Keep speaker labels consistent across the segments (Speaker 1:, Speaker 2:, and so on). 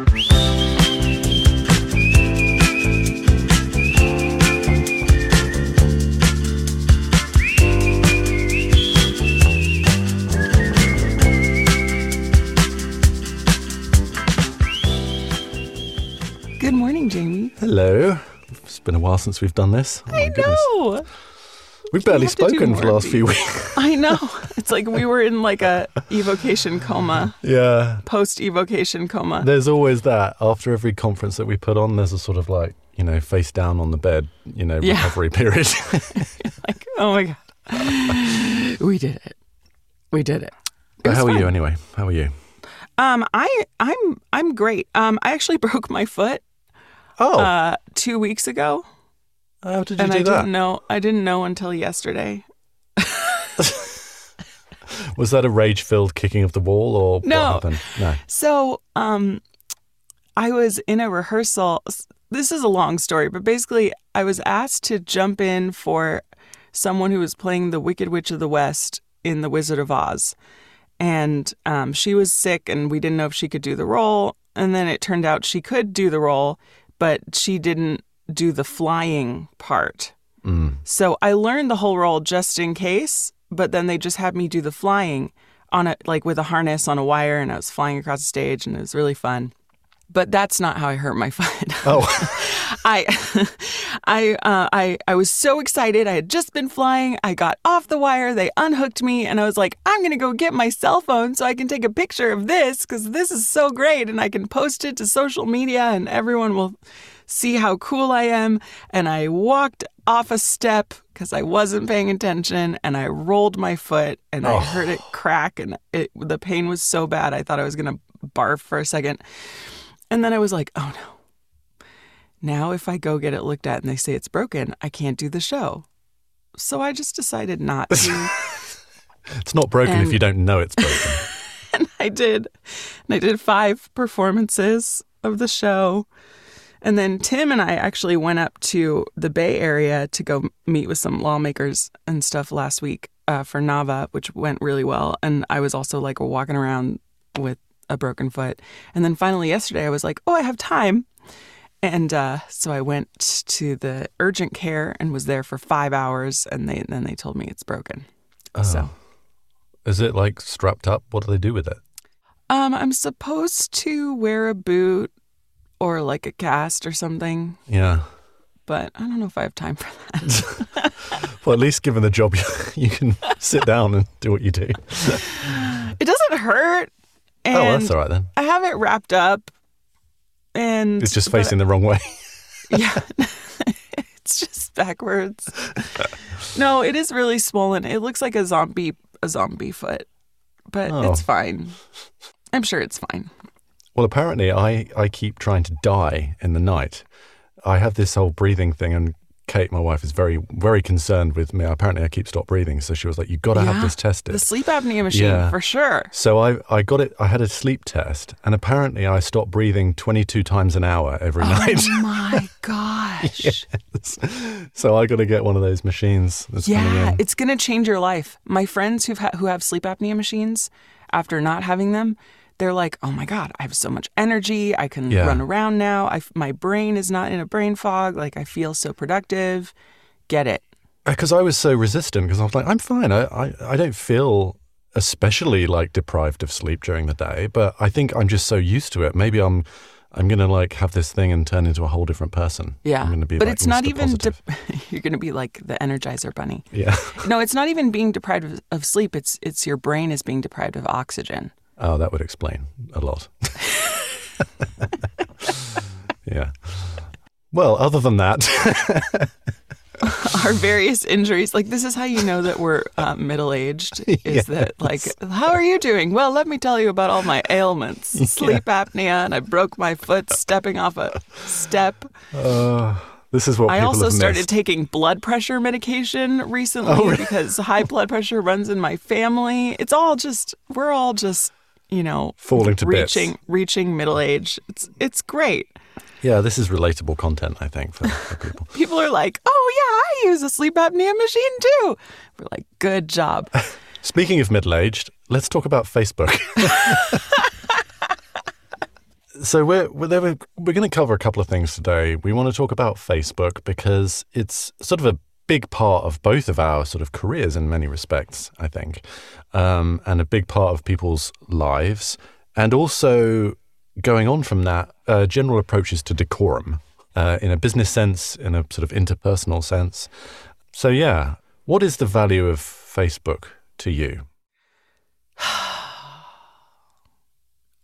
Speaker 1: Good morning, Jamie.
Speaker 2: Hello. It's been a while since we've done this. Oh
Speaker 1: I know.
Speaker 2: We've barely
Speaker 1: do
Speaker 2: spoken for the last few weeks.
Speaker 1: I know. It's like we were in like a VOcation coma,
Speaker 2: yeah.
Speaker 1: post VOcation coma.
Speaker 2: There's always that. After every conference that we put on, there's a sort of like, you know, face down on the bed, you know,
Speaker 1: Yeah.
Speaker 2: recovery period.
Speaker 1: like, oh my god, we did it. We did it. It
Speaker 2: how are you anyway? How are you?
Speaker 1: Um, I I'm I'm great. Um, I actually broke my foot
Speaker 2: Oh,
Speaker 1: uh two weeks ago,
Speaker 2: how did you
Speaker 1: and
Speaker 2: do
Speaker 1: I
Speaker 2: that?
Speaker 1: didn't know. I didn't know until yesterday.
Speaker 2: Was that a rage filled kicking of the wall or
Speaker 1: No.
Speaker 2: what happened? No.
Speaker 1: So, um, I was in a rehearsal. This is a long story, but basically, I was asked to jump in for someone who was playing the Wicked Witch of the West in The Wizard of Oz. And um, she was sick, and we didn't know if she could do the role. And then it turned out she could do the role, but she didn't do the flying part.
Speaker 2: Mm.
Speaker 1: So I learned the whole role just in case, but then they just had me do the flying on a like with a harness on a wire and I was flying across the stage and it was really fun. But that's not how I hurt my foot.
Speaker 2: Oh,
Speaker 1: I I uh, I I was so excited. I had just been flying. I got off the wire. They unhooked me and I was like, I'm going to go get my cell phone so I can take a picture of this cuz this is so great and I can post it to social media and everyone will see how cool I am. And I walked off a step because I wasn't paying attention and I rolled my foot and I heard it oh. crack and it, the pain was so bad. I thought I was going to barf for a second. And then I was like, oh no. Now, if I go get it looked at and they say it's broken, I can't do the show. So I just decided not to.
Speaker 2: it's not broken if you don't know it's broken.
Speaker 1: and I did. And I did five performances of the show. And then Tim and I actually went up to the Bay Area to go meet with some lawmakers and stuff last week uh, for Nava, which went really well. And I was also like walking around with a broken foot. And then finally yesterday, I was like, oh, I have time. And uh, so I went to the urgent care and was there for five hours. And they, then they told me it's broken. So.
Speaker 2: Is it like strapped up? What do they do with it?
Speaker 1: Um, I'm supposed to wear a boot or like a cast or something,
Speaker 2: Yeah.
Speaker 1: but I don't know if I have time for that.
Speaker 2: Well, at least given the job, you can sit down and do what you do.
Speaker 1: it doesn't hurt,
Speaker 2: oh, well, that's all right then.
Speaker 1: I have it wrapped up, and
Speaker 2: It's just
Speaker 1: but-
Speaker 2: facing the wrong way.
Speaker 1: yeah, it's just backwards. no, it is really swollen. It looks like a zombie, a zombie foot, but
Speaker 2: Oh.
Speaker 1: it's fine. I'm sure it's fine.
Speaker 2: Well, apparently, I, I keep trying to die in the night. I have this whole breathing thing, and Kate, my wife, is very, very concerned with me. Apparently, I keep stop breathing. So she was like, You've got to have this tested.
Speaker 1: The sleep apnea machine
Speaker 2: Yeah.
Speaker 1: for sure.
Speaker 2: so I, I got it, I had a sleep test, and apparently, I stopped breathing 22 times an hour every oh night.
Speaker 1: Oh my gosh.
Speaker 2: so I got to get one of those machines
Speaker 1: Yeah, it's gonna change your life. My friends who've ha- who have sleep apnea machines, after not having them, they're like, "Oh my god, I have so much energy. I can
Speaker 2: Yeah.
Speaker 1: run around now. I my brain is not in a brain fog. Like I feel so productive." Get it?
Speaker 2: Uh, because I was so resistant because I was like, I'm fine. I, I, I don't feel especially like deprived of sleep during the day, but I think I'm just so used to it. Maybe I'm I'm gonna like have this thing and turn into a whole different person.
Speaker 1: Yeah,
Speaker 2: I'm gonna be
Speaker 1: but
Speaker 2: like
Speaker 1: it's not even. De- you're gonna be like the Energizer Bunny.
Speaker 2: yeah.
Speaker 1: No, it's not even being deprived of, of sleep. It's it's your brain is being deprived of oxygen.
Speaker 2: Oh, that would explain a lot. yeah. Well, other than that,
Speaker 1: our various injuries. Like this is how you know that we're uh, middle aged. Is that like how are you doing? Well, let me tell you about all my ailments: sleep apnea, and I broke my foot stepping off a step.
Speaker 2: uh, this is what
Speaker 1: I also started taking blood pressure medication recently
Speaker 2: Oh, really?
Speaker 1: because high blood pressure runs in my family. It's all just we're all just you know
Speaker 2: Falling to bits.
Speaker 1: reaching reaching middle age. It's it's great.
Speaker 2: yeah, this is relatable content, I think, for, for people.
Speaker 1: People are like, "Oh yeah, I use a sleep apnea machine too." We're like, "Good job."
Speaker 2: Speaking of middle aged, let's talk about Facebook. So we're we're, we're going to cover a couple of things today. We want to talk about Facebook because it's sort of a big part of both of our sort of careers in many respects, I think, um, and a big part of people's lives, and also going on from that, uh, general approaches to decorum uh, in a business sense, in a sort of interpersonal sense. So yeah, what is the value of Facebook to you?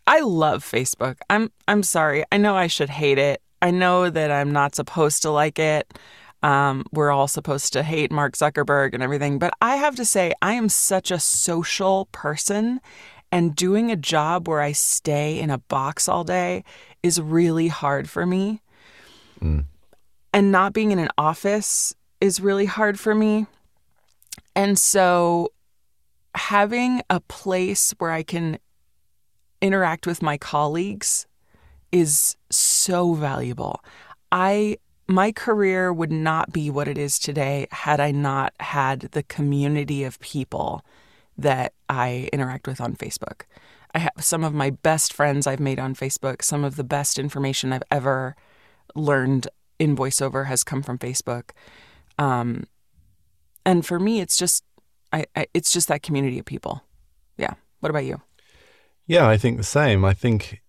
Speaker 1: I love Facebook. I'm I'm sorry. I know I should hate it. I know that I'm not supposed to like it. Um, we're all supposed to hate Mark Zuckerberg and everything, but I have to say I am such a social person and doing a job where I stay in a box all day is really hard for me. And not being in an office is really hard for me. And so having a place where I can interact with my colleagues is so valuable. I my career would not be what it is today had I not had the community of people that I interact with on Facebook. I have some of my best friends I've made on Facebook. Some of the best information I've ever learned in voiceover has come from Facebook. Um, and for me, it's just I, I it's just that community of people. Yeah. What about you?
Speaker 2: Yeah, I think the same. I think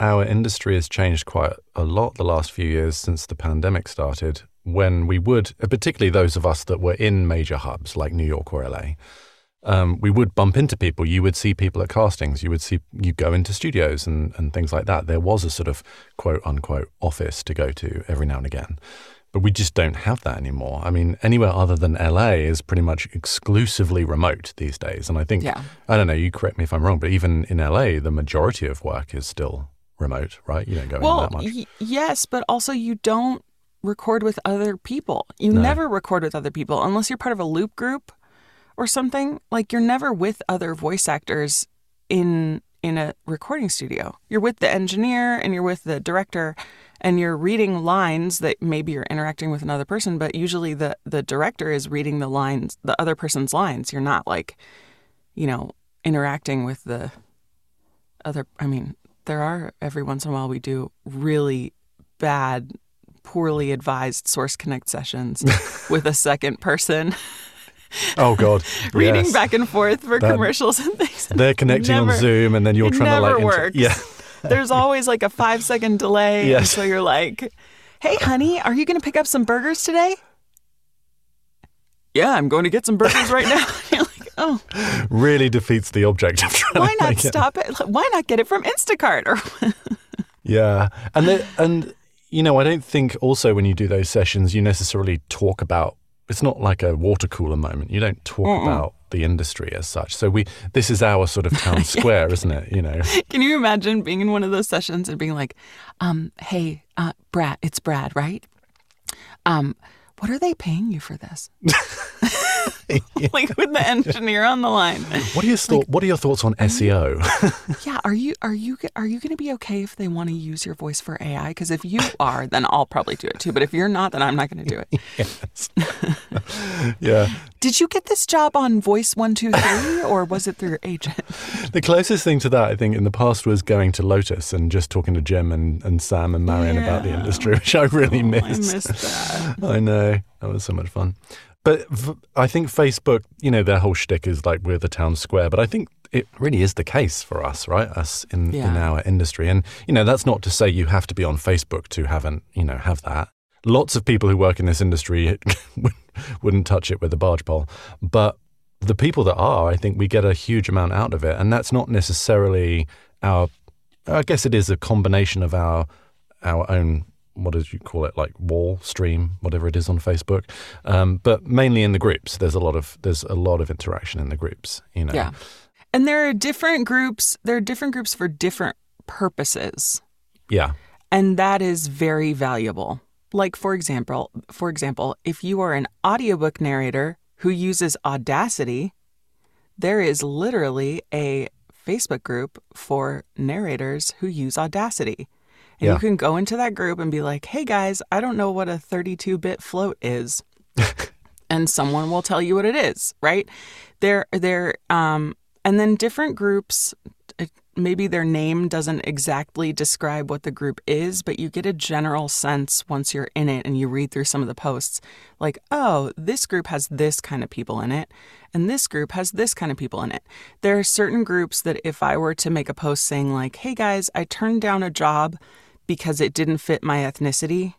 Speaker 2: our industry has changed quite a lot the last few years since the pandemic started. When we would, particularly those of us that were in major hubs like New York or LA, um, we would bump into people. You would see people at castings. You would see you go into studios and, and things like that. There was a sort of quote unquote office to go to every now and again. But we just don't have that anymore. I mean, anywhere other than LA is pretty much exclusively remote these days. And I think,
Speaker 1: Yeah.
Speaker 2: I don't know, you correct me if I'm wrong, but even in LA, the majority of work is still remote, right? You don't go in that much.
Speaker 1: y- yes, but also you don't record with other people. You
Speaker 2: No.
Speaker 1: never record with other people unless you're part of a loop group or something. Like you're never with other voice actors in in a recording studio. You're with the engineer and you're with the director and you're reading lines that maybe you're interacting with another person, but usually the the director is reading the lines, the other person's lines. You're not like, you know, interacting with the other I mean, there are every once in a while we do really bad poorly advised source connect sessions with a second person
Speaker 2: oh, God.
Speaker 1: reading
Speaker 2: yes.
Speaker 1: back and forth for
Speaker 2: That-
Speaker 1: commercials and things.
Speaker 2: They're connecting on Zoom and then you're trying to like.
Speaker 1: never
Speaker 2: inter- yeah.
Speaker 1: There's always like a five second delay.
Speaker 2: Yes.
Speaker 1: so you're like, hey, honey, are you going to pick up some burgers today? Yeah, I'm going to get some burgers right now. Oh,
Speaker 2: Really defeats the object of trying
Speaker 1: why not
Speaker 2: make it.
Speaker 1: stop it? Why not get it from Instacart? Or
Speaker 2: Yeah, and the, and you know, I don't think also when you do those sessions, you necessarily talk about. It's not like a water cooler moment. You don't talk about the industry as such. So we, this is our sort of town square, isn't it? You know,
Speaker 1: Can you imagine being in one of those sessions and being like, um, hey, uh, Brad, it's Brad, right? Um, what are they paying you for this? like with the engineer on the line.
Speaker 2: what are your thought, What are your thoughts on SEO?
Speaker 1: Yeah, are you are you are you going to be okay if they want to use your voice for AI? Because if you are, then I'll probably do it too. But if you're not, then I'm not going to do it.
Speaker 2: yes. yeah,
Speaker 1: Did you get this job on Voice One Two Three, or was it through your agent?
Speaker 2: the closest thing to that I think in the past was going to Lotus and just talking to Jim and, and Sam and Marion about the industry, which I really oh,
Speaker 1: I
Speaker 2: missed.
Speaker 1: I missed that.
Speaker 2: I know. That was so much fun. But v- I think Facebook, you know, their whole shtick is like we're the town square. But I think it really is the case for us, right? Us in, in our industry. And, you know, that's not to say you have to be on Facebook to have an, you know, have that. Lots of people who work in this industry wouldn't touch it with a barge pole. But the people that are, I think we get a huge amount out of it. And that's not necessarily our, I guess it is a combination of our, our own what did you call it like wall stream whatever it is on facebook um, but mainly in the groups there's a lot of there's a lot of interaction in the groups you know
Speaker 1: Yeah, and there are different groups. There are different groups for different purposes.
Speaker 2: yeah
Speaker 1: And that is very valuable. Like for example, for example, if you are an audiobook narrator who uses Audacity, there is literally a Facebook group for narrators who use Audacity. And
Speaker 2: Yeah.
Speaker 1: you can go into that group and be like, "Hey guys, I don't know what a 32-bit float is." and someone will tell you what it is, right? There there um and then different groups uh, maybe their name doesn't exactly describe what the group is, but you get a general sense once you're in it and you read through some of the posts like, oh, this group has this kind of people in it, and this group has this kind of people in it. There are certain groups that if I were to make a post saying, like, hey guys, I turned down a job because it didn't fit my ethnicity,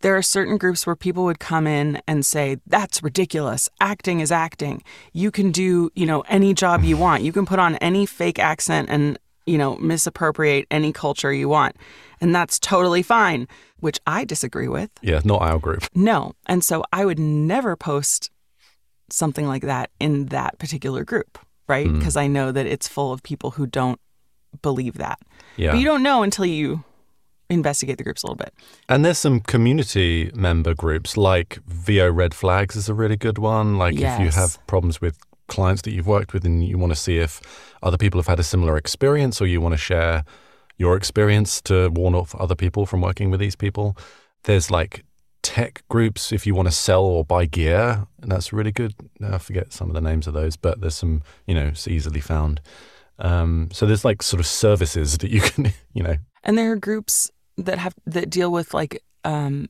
Speaker 1: there are certain groups where people would come in and say, That's ridiculous. Acting is acting. You can do, you know, any job you want. You can put on any fake accent and, you know, misappropriate any culture you want. And that's totally fine, which I disagree with.
Speaker 2: Yeah, not our group.
Speaker 1: No. And so I would never post something like that in that particular group, right?
Speaker 2: Mm.
Speaker 1: Because I know that it's full of people who don't believe that.
Speaker 2: Yeah.
Speaker 1: But you don't know until you investigate the groups a little bit.
Speaker 2: And there's some community member groups like VO Red Flags is a really good one. Like if you have problems with clients that you've worked with and you want to see if other people have had a similar experience or you want to share your experience to warn off other people from working with these people. There's like tech groups if you want to sell or buy gear, and that's really good. I forget some of the names of those, but there's some, you know, it's easily found. Um, so there's like sort of services that you can, you know,
Speaker 1: And there are groups that have that deal with like um,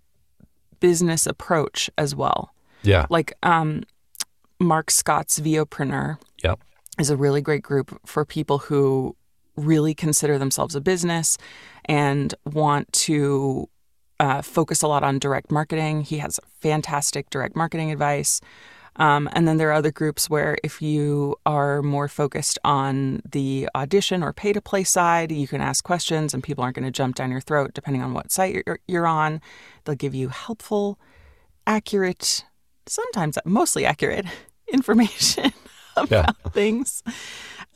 Speaker 1: business approach as well.
Speaker 2: yeah,
Speaker 1: Like um, Mark Scott's VOpreneur
Speaker 2: Yep.
Speaker 1: is a really great group for people who really consider themselves a business and want to uh, focus a lot on direct marketing. He has fantastic direct marketing advice. Um, and then there are other groups where if you are more focused on the audition or pay to play side, you can ask questions and people aren't going to jump down your throat depending on what site you're, you're on. They'll give you helpful, accurate, sometimes mostly accurate information about
Speaker 2: Yeah.
Speaker 1: things.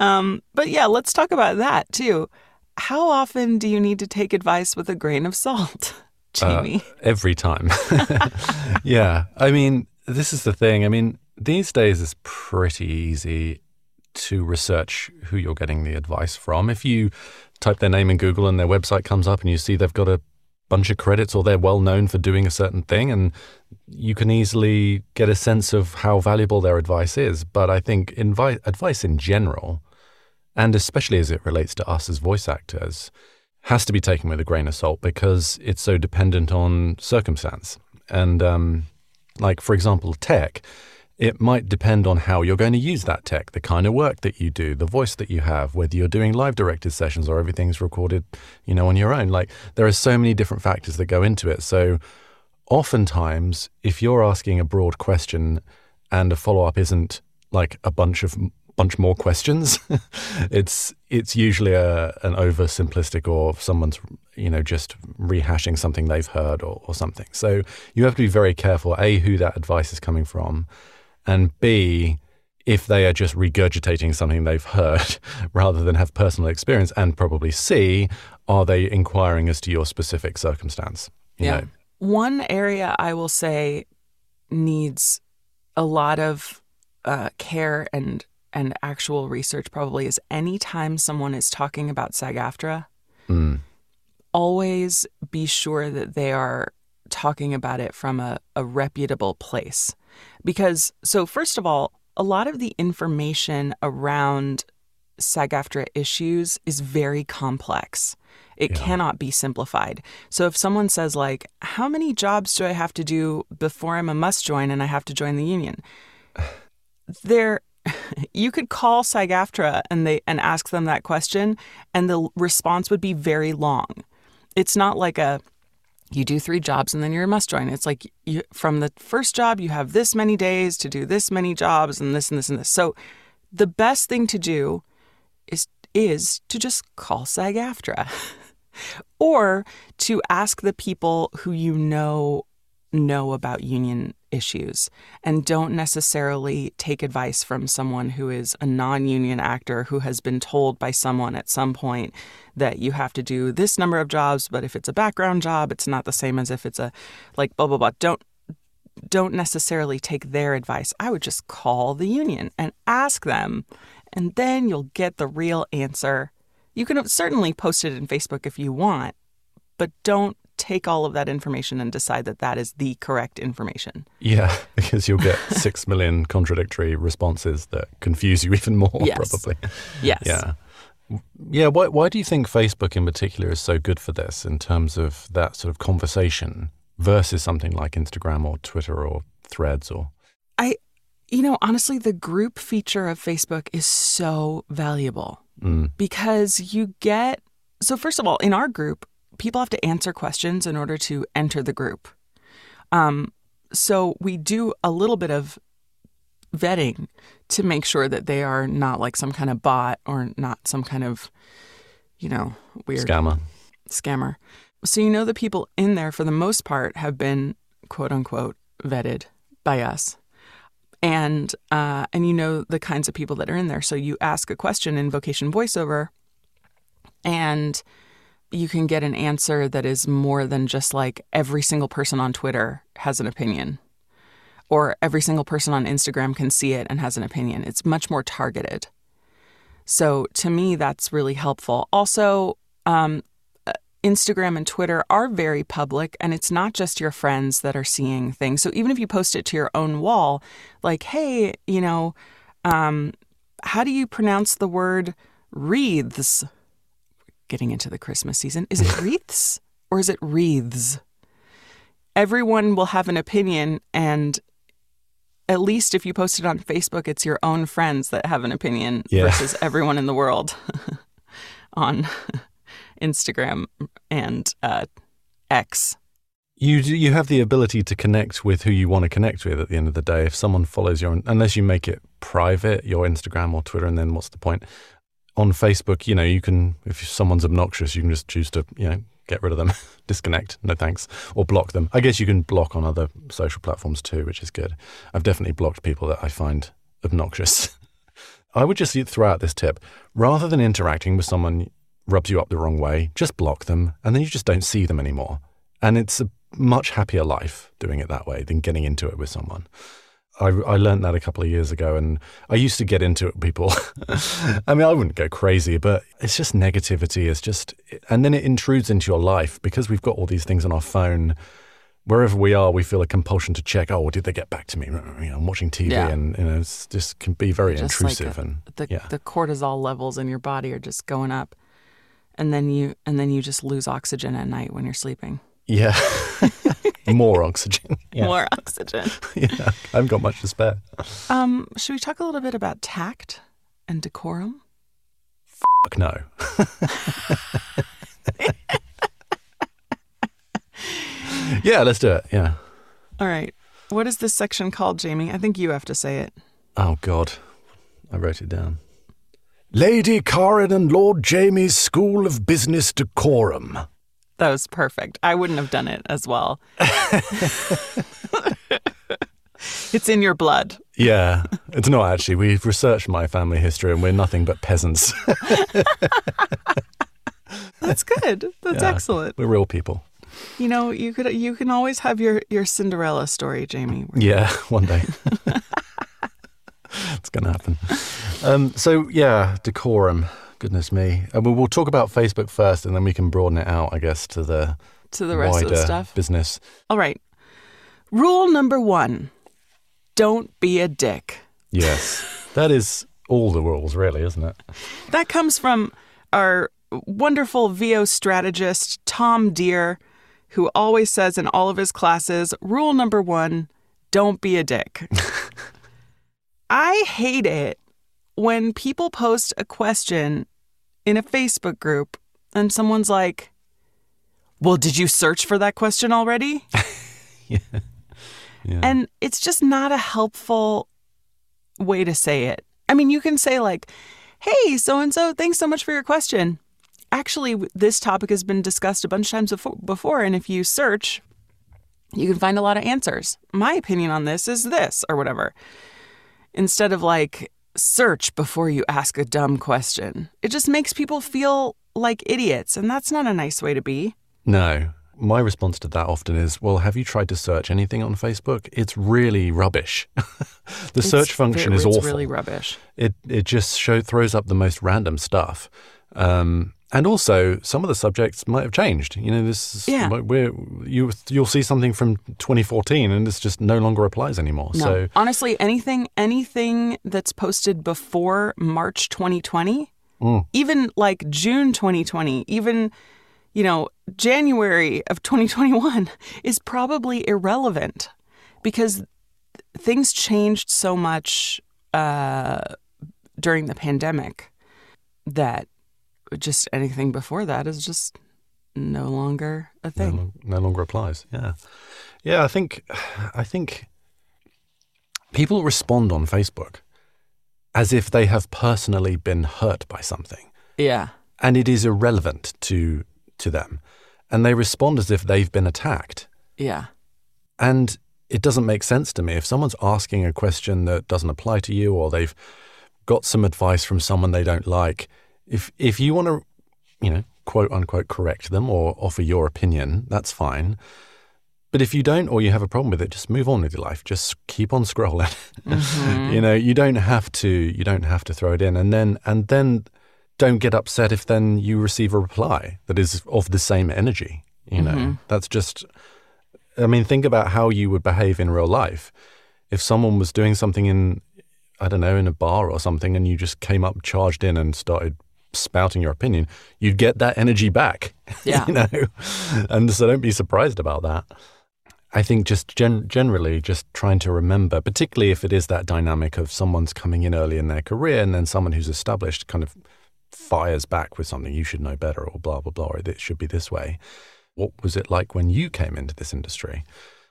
Speaker 1: Um, but yeah, let's talk about that too. How often do you need to take advice with a grain of salt,
Speaker 2: Uh,
Speaker 1: Jamie?
Speaker 2: every time. yeah. I mean, this is the thing. I mean, these days it's pretty easy to research who you're getting the advice from. If you type their name in Google and their website comes up and you see they've got a bunch of credits or they're well known for doing a certain thing and you can easily get a sense of how valuable their advice is. But I think invi- advice in general, and especially as it relates to us as voice actors, has to be taken with a grain of salt because it's so dependent on circumstance. And um, like, for example, tech, it might depend on how you're going to use that tech, the kind of work that you do, the voice that you have, whether you're doing live directed sessions or everything's recorded, you know, on your own. Like, there are so many different factors that go into it. So, oftentimes, if you're asking a broad question and a follow up isn't like a bunch of bunch more questions, it's it's usually a an oversimplistic or someone's you know just rehashing something they've heard or, or something. So you have to be very careful a who that advice is coming from, and b if they are just regurgitating something they've heard rather than have personal experience, and probably c are they inquiring as to your specific circumstance? You
Speaker 1: Yeah.
Speaker 2: know?
Speaker 1: One area I will say needs a lot of uh, care and and actual research probably is anytime someone is talking about SAG-AFTRA,
Speaker 2: Mm.
Speaker 1: always be sure that they are talking about it from a, a reputable place. Because, so first of all, a lot of the information around SAG AFTRA issues is very complex. It
Speaker 2: Yeah.
Speaker 1: cannot be simplified. So if someone says, like, how many jobs do I have to do before I'm a must join and I have to join the union? There, you could call SAG AFTRA and they and ask them that question, and the response would be very long. It's not like a you do three jobs and then you're a must join. It's like you, from the first job, you have this many days to do this many jobs and this and this and this. So the best thing to do is is to just call SAG AFTRA or to ask the people who you know know about union issues and don't necessarily take advice from someone who is a non-union actor who has been told by someone at some point that you have to do this number of jobs but if it's a background job it's not the same as if it's a like blah blah blah. Don't don't necessarily take their advice. I would just call the union and ask them and then you'll get the real answer. You can certainly post it in facebook if you want but don't take all of that information and decide that that is the correct information.
Speaker 2: Yeah, because you'll get six million contradictory responses that confuse you even more,
Speaker 1: Yes.
Speaker 2: probably.
Speaker 1: Yes.
Speaker 2: Yeah. Yeah, why, why do you think Facebook in particular is so good for this in terms of that sort of conversation versus something like Instagram or Twitter or Threads or
Speaker 1: I you know, honestly the group feature of Facebook is so valuable
Speaker 2: mm,
Speaker 1: because you get so first of all, in our group, people have to answer questions in order to enter the group. Um so we do a little bit of vetting to make sure that they are not like some kind of bot or not some kind of you know, weird
Speaker 2: scammer?
Speaker 1: scammer. So you know the people in there for the most part have been quote unquote vetted by us. And uh, and you know the kinds of people that are in there. So you ask a question in VOcation voiceover and you can get an answer that is more than just like every single person on Twitter has an opinion. Or every single person on Instagram can see it and has an opinion. It's much more targeted. So to me, that's really helpful. Also, um, uh, Instagram and Twitter are very public, and it's not just your friends that are seeing things. So even if you post it to your own wall, like, hey, you know, um, how do you pronounce the word wreaths? Getting into the Christmas season. Is it wreaths or is it wreaths? Everyone will have an opinion, and at least if you post it on Facebook, it's your own friends that have an opinion
Speaker 2: Yeah.
Speaker 1: versus everyone in the world on Instagram and uh, X.
Speaker 2: You do- you have the ability to connect with who you want to connect with at the end of the day. If someone follows your, unless you make it private, your Instagram or Twitter, and then what's the point? On Facebook, you know, you can if someone's obnoxious, you can just choose to you know get rid of them, disconnect, no thanks, or block them. I guess you can block on other social platforms too, which is good. I've definitely blocked people that I find obnoxious. I would just throw out this tip: rather than interacting with someone rubs you up the wrong way, just block them, and then you just don't see them anymore. And it's a much happier life doing it that way than getting into it with someone. I, I learned that a couple of years ago, and I used to get into it with people. I mean, I wouldn't go crazy, but it's just negativity. It's just, and then it intrudes into your life because we've got all these things on our phone. Wherever we are, we feel a compulsion to check. Oh, did they get back to me? You know, I'm watching TV,
Speaker 1: Yeah.
Speaker 2: and you know, it's just can be very
Speaker 1: Just like
Speaker 2: intrusive.
Speaker 1: a-
Speaker 2: and
Speaker 1: The,
Speaker 2: yeah,
Speaker 1: the cortisol levels in your body are just going up, and then you and then you just lose oxygen at night when you're sleeping.
Speaker 2: Yeah, more oxygen. Yeah.
Speaker 1: More oxygen.
Speaker 2: yeah, I haven't got much to spare.
Speaker 1: Um, should we talk a little bit about tact and decorum?
Speaker 2: Fuck no. yeah, let's do it. Yeah.
Speaker 1: All right. What is this section called, Jamie? I think you have to say it.
Speaker 2: Oh God, I wrote it down. Lady Carin and Lord Jamie's School of Business Decorum.
Speaker 1: That was perfect. I wouldn't have done it as well. it's in your blood.
Speaker 2: Yeah, it's not actually. We've researched my family history, and we're nothing but peasants.
Speaker 1: That's good. That's
Speaker 2: Yeah.
Speaker 1: excellent.
Speaker 2: we're real people.
Speaker 1: You know, you could you can always have your your Cinderella story, Jamie.
Speaker 2: Yeah, one day. it's going to happen. Um, so, yeah, decorum. Goodness me. Uh, and we'll, we'll talk about Facebook first, and then we can broaden it out, I guess, to the,
Speaker 1: To the rest of the stuff.
Speaker 2: business.
Speaker 1: All right. Rule number one: Don't be a dick.
Speaker 2: Yes, that is all the rules, really, isn't it?
Speaker 1: That comes from our wonderful VO strategist, Tom Dheere, who always says in all of his classes rule number one don't be a dick. I hate it when people post a question in a Facebook group and someone's like, Well, did you search for that question already?
Speaker 2: Yeah.
Speaker 1: And it's just not a helpful way to say it. I mean, you can say, like, hey, so and so, thanks so much for your question. Actually, this topic has been discussed a bunch of times before, and if you search, you can find a lot of answers. My opinion on this is this, or whatever. Instead of like, search before you ask a dumb question. It just makes people feel like idiots, and that's not a nice way to be.
Speaker 2: No. My response to that often is, well, have you tried to search anything on Facebook? It's really rubbish. the search function is
Speaker 1: it's
Speaker 2: awful.
Speaker 1: really rubbish.
Speaker 2: it it just show throws up the most random stuff. Um, and also, some of the subjects might have changed. You know, this is,
Speaker 1: Yeah.
Speaker 2: we're, you you'll see something from 2014, and this just no longer applies anymore.
Speaker 1: No,
Speaker 2: So
Speaker 1: honestly, anything anything that's posted before March 2020 Even like June 2020, even, you know, January of 2021 is probably irrelevant because things changed so much uh, during the pandemic that just anything before that is just no longer a thing.
Speaker 2: lo- no longer applies. Yeah, yeah. I think, I think people respond on Facebook as if they have personally been hurt by something,
Speaker 1: Yeah.
Speaker 2: and it is irrelevant to to them, and they respond as if they've been attacked,
Speaker 1: Yeah.
Speaker 2: and it doesn't make sense to me if someone's asking a question that doesn't apply to you, or they've got some advice from someone they don't like. If if you want to, you know, quote unquote correct them or offer your opinion, that's fine. But if you don't or you have a problem with it, just move on with your life. Just keep on scrolling. you mm-hmm. know, you don't have to you don't have to throw it in and then and then don't get upset if then you receive a reply that is of the same energy. You know, mm-hmm. that's just I mean, think about how you would behave in real life. If someone was doing something in, I don't know, in a bar or something, and you just came up, charged in, and started spouting your opinion, you'd get that energy back.
Speaker 1: Yeah.
Speaker 2: you know, and so don't be surprised about that. I think just gen- generally, just trying to remember, particularly if it is that dynamic of someone's coming in early in their career, and then someone who's established kind of fires back with something you should know better, or blah blah blah, or it should be this way what was it like when you came into this industry?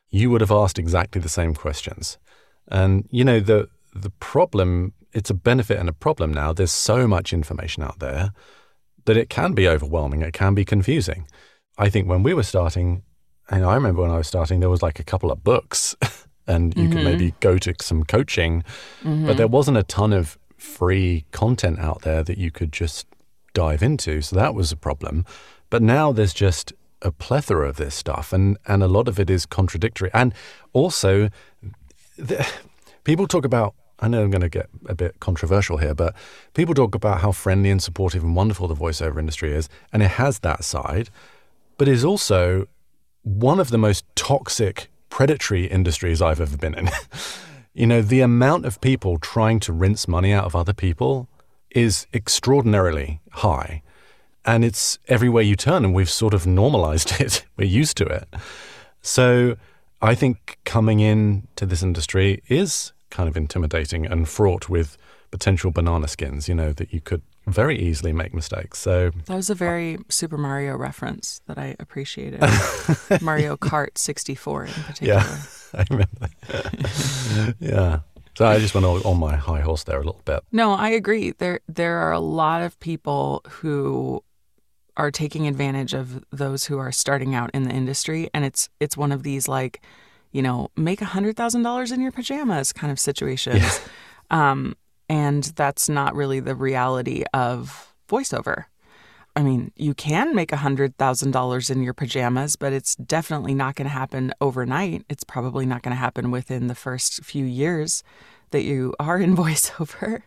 Speaker 2: You would have asked exactly the same questions. And you know the the problem it's a benefit and a problem now. There's so much information out there that it can be overwhelming, it can be confusing. I think when we were starting, and I remember when I was starting there was like a couple of books and you could maybe mm-hmm. go to some coaching, but there mm-hmm. wasn't a ton of free content out there that you could just dive into. So that was a problem. But now there's just a plethora of this stuff, and, and a lot of it is contradictory. And also, the, people talk about, I know I'm going to get a bit controversial here, but people talk about how friendly and supportive and wonderful the voiceover industry is, and it has that side, but is also one of the most toxic, predatory industries I've ever been in. you know, the amount of people trying to rinse money out of other people is extraordinarily high. And it's everywhere you turn, and we've sort of normalized it. We're used to it. So I think coming in to this industry is kind of intimidating and fraught with potential banana skins, you know, that you could very easily make mistakes. So
Speaker 1: That was a very Super Mario reference that I appreciated. Mario Kart 64 in particular.
Speaker 2: Yeah, I remember. yeah. So I just went on, on my high horse there a little bit.
Speaker 1: No, I agree. There there are a lot of people who are taking advantage of those who are starting out in the industry and it's it's one of these like, you know, make a hundred thousand dollars in your pajamas kind of situations. Um, and that's not really the reality of voiceover. I mean, you can make a hundred thousand dollars in your pajamas, but it's definitely not going to happen overnight. It's probably not going to happen within the first few years that you are in voiceover.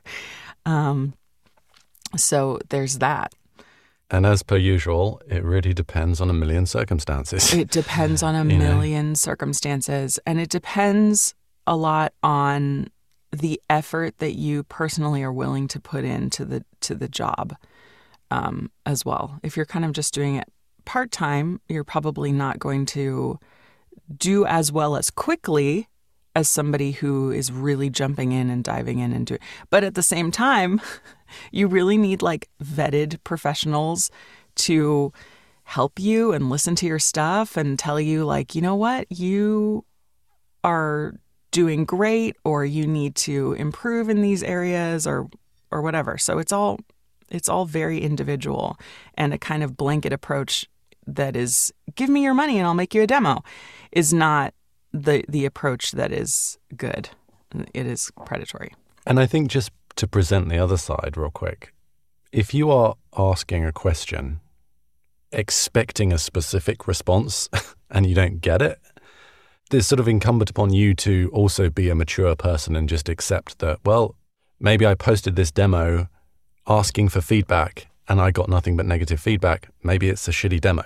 Speaker 1: Um, so there's that.
Speaker 2: And as per usual, it really depends on a million circumstances.
Speaker 1: It depends on a
Speaker 2: You know.
Speaker 1: million circumstances, and it depends a lot on the effort that you personally are willing to put into the to the job um, as well. If you're kind of just doing it part time, you're probably not going to do as well as quickly as somebody who is really jumping in and diving in and doing. But at the same time, you really need like vetted professionals to help you and listen to your stuff and tell you like, you know what, you are doing great or you need to improve in these areas or or whatever. So it's all it's all very individual and a kind of blanket approach that is give me your money and I'll make you a demo is not the the approach that is good. It is predatory.
Speaker 2: And I think just to present the other side real quick, if you are asking a question expecting a specific response and you don't get it, there's sort of incumbent upon you to also be a mature person and just accept that, well, maybe I posted this demo asking for feedback and I got nothing but negative feedback. Maybe it's a shitty demo.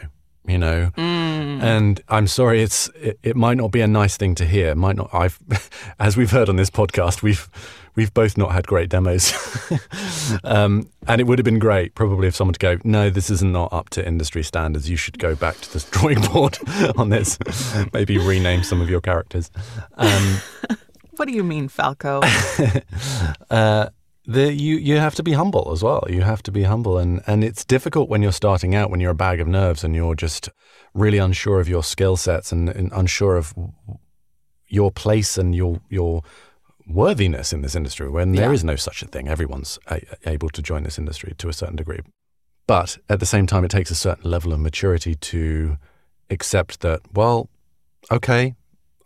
Speaker 2: You know. And I'm sorry, it's it, it might not be a nice thing to hear. It might not. I've, as we've heard on this podcast, we've we've both not had great demos. um, and it would have been great, probably, if someone to go, no, this is not up to industry standards. You should go back to the drawing board on this. Maybe rename some of your characters. Um,
Speaker 1: What do you mean, Falco?
Speaker 2: uh, the, you you have to be humble as well. You have to be humble, and and it's difficult when you're starting out, when you're a bag of nerves, and you're just really unsure of your skill sets and, and unsure of your place and your your worthiness in this industry. When there
Speaker 1: Yeah.
Speaker 2: is no such a thing, everyone's a, able to join this industry to a certain degree. But at the same time, it takes a certain level of maturity to accept that. Well, okay,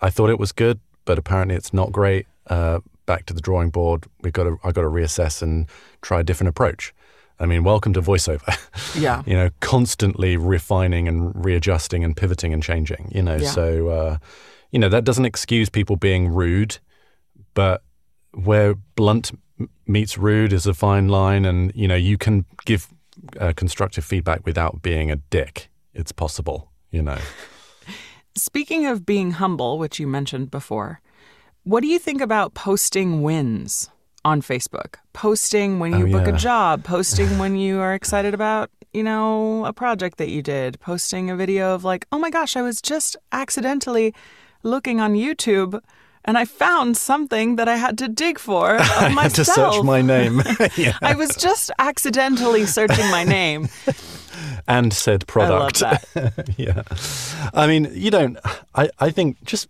Speaker 2: I thought it was good, but apparently it's not great. Uh, back to the drawing board. We've got to. I got to reassess and try a different approach. I mean, welcome to voiceover.
Speaker 1: yeah.
Speaker 2: you know, constantly refining and readjusting and pivoting and changing. You know,
Speaker 1: Yeah.
Speaker 2: so uh, you know that doesn't excuse people being rude, but where blunt meets rude is a fine line, and you know you can give uh, constructive feedback without being a dick. It's possible. You know.
Speaker 1: Speaking of being humble, which you mentioned before, what do you think about posting wins on Facebook? Posting when you
Speaker 2: Oh,
Speaker 1: book a job, posting when you are excited about, you know, a project that you did, posting a video of like, oh my gosh, I was just accidentally looking on YouTube and I found something that I had to dig for of
Speaker 2: I
Speaker 1: myself.
Speaker 2: had to search my name yeah.
Speaker 1: I was just accidentally searching my name.
Speaker 2: and said
Speaker 1: I love
Speaker 2: product.
Speaker 1: that.
Speaker 2: yeah. I mean, you don't. I, I think, just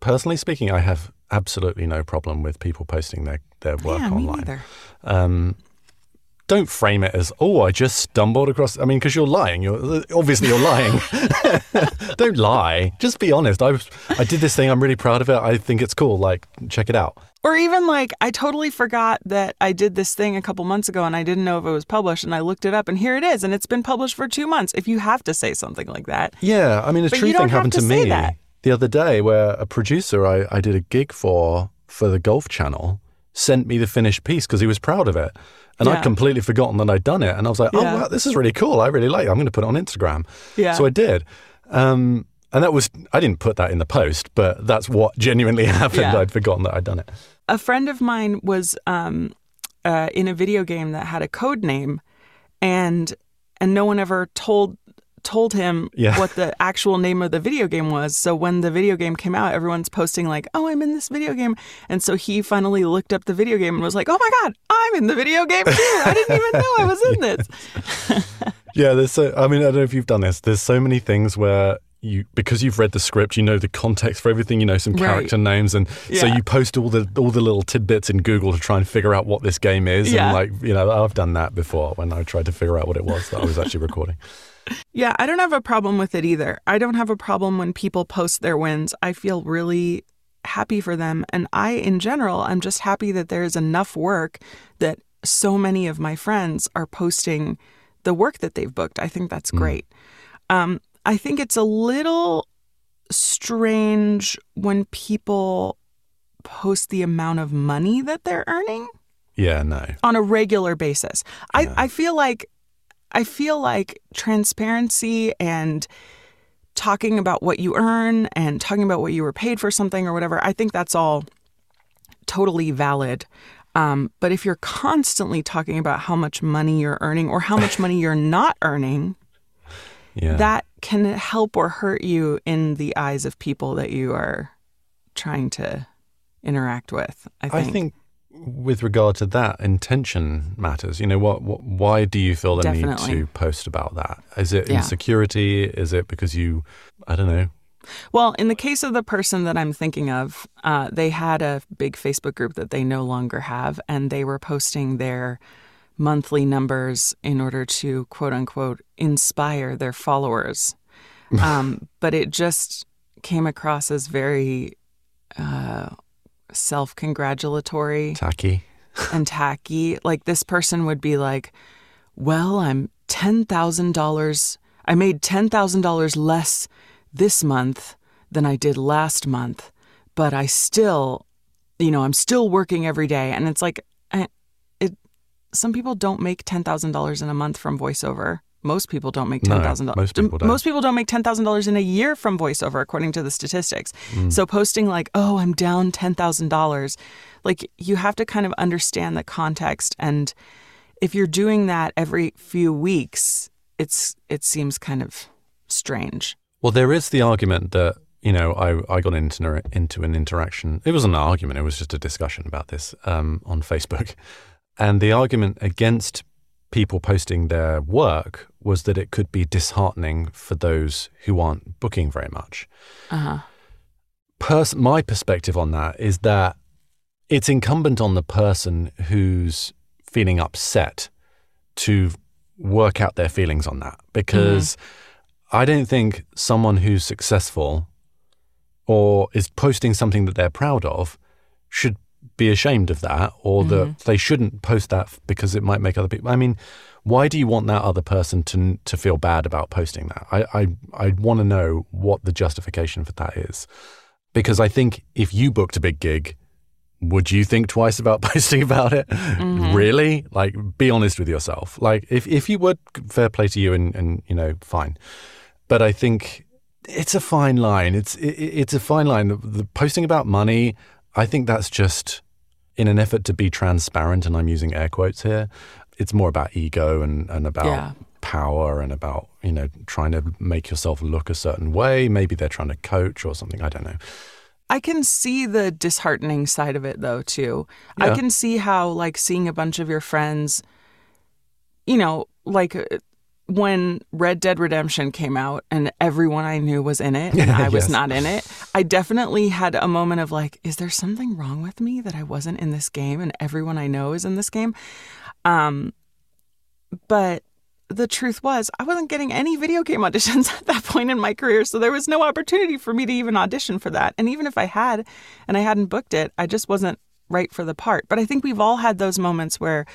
Speaker 2: personally speaking, I have absolutely no problem with people posting their, their work
Speaker 1: yeah,
Speaker 2: online. Um, don't frame it as, oh, I just stumbled across. I mean, because you're lying. You're obviously you're lying. don't lie. Just be honest. I I did this thing. I'm really proud of it. I think it's cool. Like, check it out.
Speaker 1: Or even like, I totally forgot that I did this thing a couple months ago and I didn't know if it was published and I looked it up and here it is and it's been published for two months. If you have to say something like that.
Speaker 2: Yeah, I mean, a
Speaker 1: But
Speaker 2: true thing happened
Speaker 1: to
Speaker 2: to, me
Speaker 1: that.
Speaker 2: The other day where a producer I, I did a gig for for the Golf Channel sent me the finished piece because he was proud of it. And
Speaker 1: Yeah.
Speaker 2: I'd completely forgotten that I'd done it. And I was like, oh,
Speaker 1: Yeah.
Speaker 2: wow, this is really cool. I really like it. I'm going to put it on Instagram.
Speaker 1: Yeah.
Speaker 2: So I did. Um, and that was, I didn't put that in the post, but that's what genuinely happened.
Speaker 1: Yeah.
Speaker 2: I'd forgotten that I'd done it.
Speaker 1: a friend of mine was um, uh, in a video game that had a code name, and and no one ever told told him
Speaker 2: Yeah.
Speaker 1: what the actual name of the video game was. So when the video game came out, everyone's posting like, "Oh, I'm in this video game," and so he finally looked up the video game and was like, "Oh my god, I'm in the video game too! I didn't even know I was in this."
Speaker 2: Yeah, there's so. I mean, I don't know if you've done this. There's so many things where you, because you've read the script, you know the context for everything. You know some
Speaker 1: Right.
Speaker 2: character names, and so you post all the all the little tidbits in Google to try and figure out what this game is.
Speaker 1: Yeah.
Speaker 2: And like, you know, I've done that before when I tried to figure out what it was that I was actually recording.
Speaker 1: Yeah, I don't have a problem with it either. I don't have a problem when people post their wins. I feel really happy for them. And I, in general, I'm just happy that there is enough work that so many of my friends are posting the work that they've booked. I think that's great. Um, I think it's a little strange when people post the amount of money that they're earning
Speaker 2: Yeah, no.
Speaker 1: on a regular basis. I, I feel like I feel like transparency and talking about what you earn and talking about what you were paid for something or whatever, I think that's all totally valid. Um, but if you're constantly talking about how much money you're earning or how much money you're not earning,
Speaker 2: Yeah.
Speaker 1: that can help or hurt you in the eyes of people that you are trying to interact with. I think.
Speaker 2: I think with regard to that, intention matters. You know, what, what why do you feel the
Speaker 1: Definitely.
Speaker 2: need to post about that? Is it
Speaker 1: Yeah.
Speaker 2: insecurity? Is it because you, I don't know.
Speaker 1: Well, in the case of the person that I'm thinking of, uh, they had a big Facebook group that they no longer have, and they were posting their monthly numbers in order to quote unquote inspire their followers. Um, but it just came across as very uh, self congratulatory
Speaker 2: Tacky.
Speaker 1: and tacky. Like this person would be like, "Well, I'm ten thousand dollars. I made ten thousand dollars less this month than I did last month, but I still, you know, I'm still working every day." And it's like, it. Some people don't make ten thousand dollars in a month from voiceover. Most people don't make
Speaker 2: No,
Speaker 1: ten thousand dollars.
Speaker 2: most people don't.
Speaker 1: Most people don't make ten thousand dollars in a year from voiceover, according to the statistics.
Speaker 2: Mm.
Speaker 1: So posting like, "Oh, I'm down ten thousand dollars," like you have to kind of understand the context, and if you're doing that every few weeks, it's it seems kind of strange.
Speaker 2: Well, there is the argument that you know I, I got into into an interaction. It was an argument. It was just a discussion about this um, on Facebook, and the argument against people posting their work was that it could be disheartening for those who aren't booking very much.
Speaker 1: Uh huh.
Speaker 2: Pers- my perspective on that is that it's incumbent on the person who's feeling upset to work out their feelings on that because I don't think someone who's successful or is posting something that they're proud of should be ashamed of that or that mm. they shouldn't post that because it might make other people I mean why do you want that other person to to feel bad about posting that I I I want to know what the justification for that is because I think if you booked a big gig would you think twice about posting about it? Mm-hmm. Really? Like, be honest with yourself. Like, if, if you would, fair play to you and, and, you know, fine. But I think it's a fine line. It's, it, it's a fine line. The, the posting about money, I think that's just in an effort to be transparent, and I'm using air quotes here. It's more about ego and, and about
Speaker 1: Yeah.
Speaker 2: power and about, you know, trying to make yourself look a certain way. Maybe they're trying to coach or something. I don't know.
Speaker 1: I can see the disheartening side of it though too. I can see how like seeing a bunch of your friends you know, like uh, when Red Dead Redemption came out and everyone I knew was in it and I was
Speaker 2: Yes.
Speaker 1: not in it, I definitely had a moment of like is there something wrong with me that I wasn't in this game and everyone I know is in this game? Um but the truth was, I wasn't getting any video game auditions at that point in my career, so there was no opportunity for me to even audition for that. And even if I had and I hadn't booked it, I just wasn't right for the part. But I think we've all had those moments where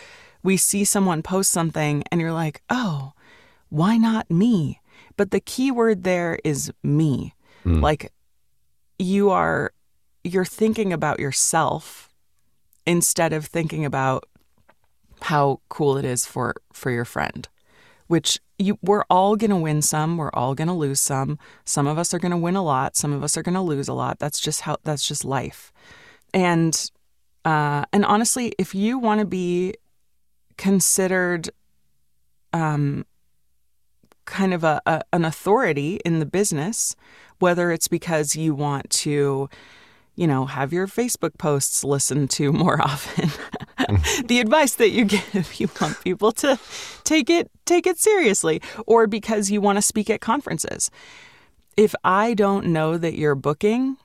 Speaker 1: we see someone post something and you're like, oh, why not me? But the key word there is me. Like you are you're thinking about yourself instead of thinking about how cool it is for for your friend which you we're all going to win some we're all going to lose some some of us are going to win a lot some of us are going to lose a lot that's just how that's just life and uh and honestly if you want to be considered um kind of a, a an authority in the business whether it's because you want to you know have your facebook posts listened to more often. Mm-hmm. The advice that you give you want people to take it take it seriously or because you want to speak at conferences. If i don't know that you're booking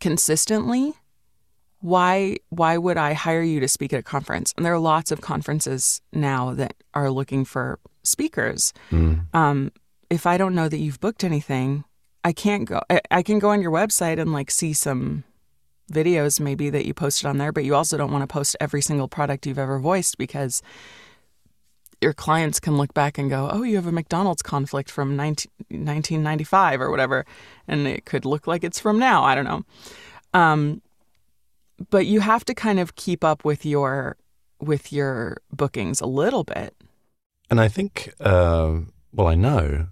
Speaker 1: consistently why why would i hire you to speak at a conference? And there are lots of conferences now that are looking for speakers um, if i don't know that you've booked anything i can't go I, I can go on your website and like see some videos maybe that you posted on there, but you also don't want to post every single product you've ever voiced because your clients can look back and go, oh, you have a McDonald's conflict from 19, 1995 or whatever. And it could look like it's from now. I don't know. Um, but you have to kind of keep up with your with your bookings a little bit.
Speaker 2: And I think, uh, well, I know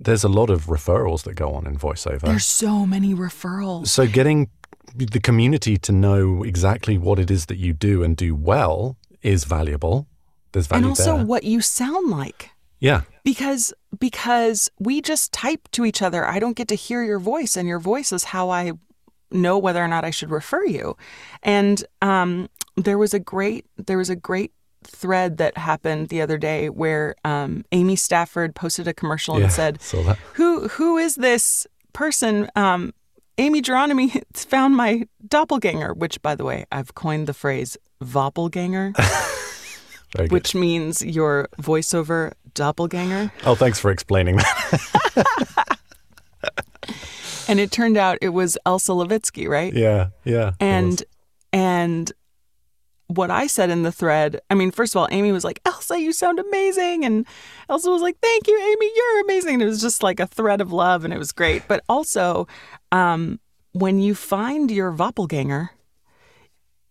Speaker 2: there's a lot of referrals that go on in voiceover.
Speaker 1: There's so many referrals.
Speaker 2: so getting the community to know exactly what it is that you do and do well is valuable. There's value
Speaker 1: And also
Speaker 2: there.
Speaker 1: what you sound like.
Speaker 2: yeah.
Speaker 1: because because we just type to each other i don't get to hear your voice and your voice is how i know whether or not i should refer you and um, there was a great there was a great thread that happened the other day where um, amy stafford posted a commercial
Speaker 2: Yeah.
Speaker 1: and said who who is this person um, amy geronimi found my doppelganger which by the way i've coined the phrase voppelganger which means your voiceover doppelganger
Speaker 2: Oh, thanks for explaining that.
Speaker 1: and it turned out it was Elsa Levitsky, right?
Speaker 2: yeah. Yeah.
Speaker 1: and and what I said in the thread, I mean, first of all, Amy was like, Elsa, you sound amazing. And Elsa was like, thank you, Amy, you're amazing. And it was just like a thread of love and it was great. But also, um, when you find your Voppelganger,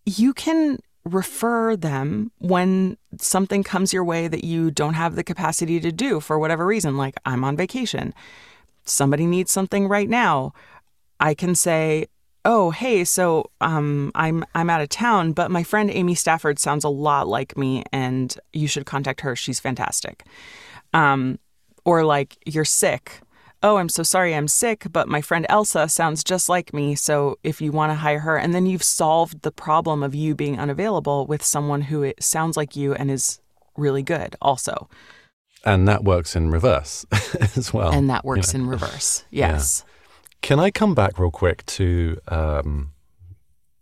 Speaker 1: you can refer them when something comes your way that you don't have the capacity to do for whatever reason. Like, I'm on vacation, somebody needs something right now. I can say, oh hey so um, i'm i'm out of town but my friend amy stafford sounds a lot like me and you should contact her. She's fantastic. Um, or like you're sick. Oh i'm so sorry i'm sick but my friend elsa sounds just like me so if you want to hire her and then you've solved the problem of you being unavailable with someone who sounds like you and is really good also.
Speaker 2: And that works in reverse as well
Speaker 1: and that works you know. in reverse. Yes.
Speaker 2: yeah. Can I come back real quick to um,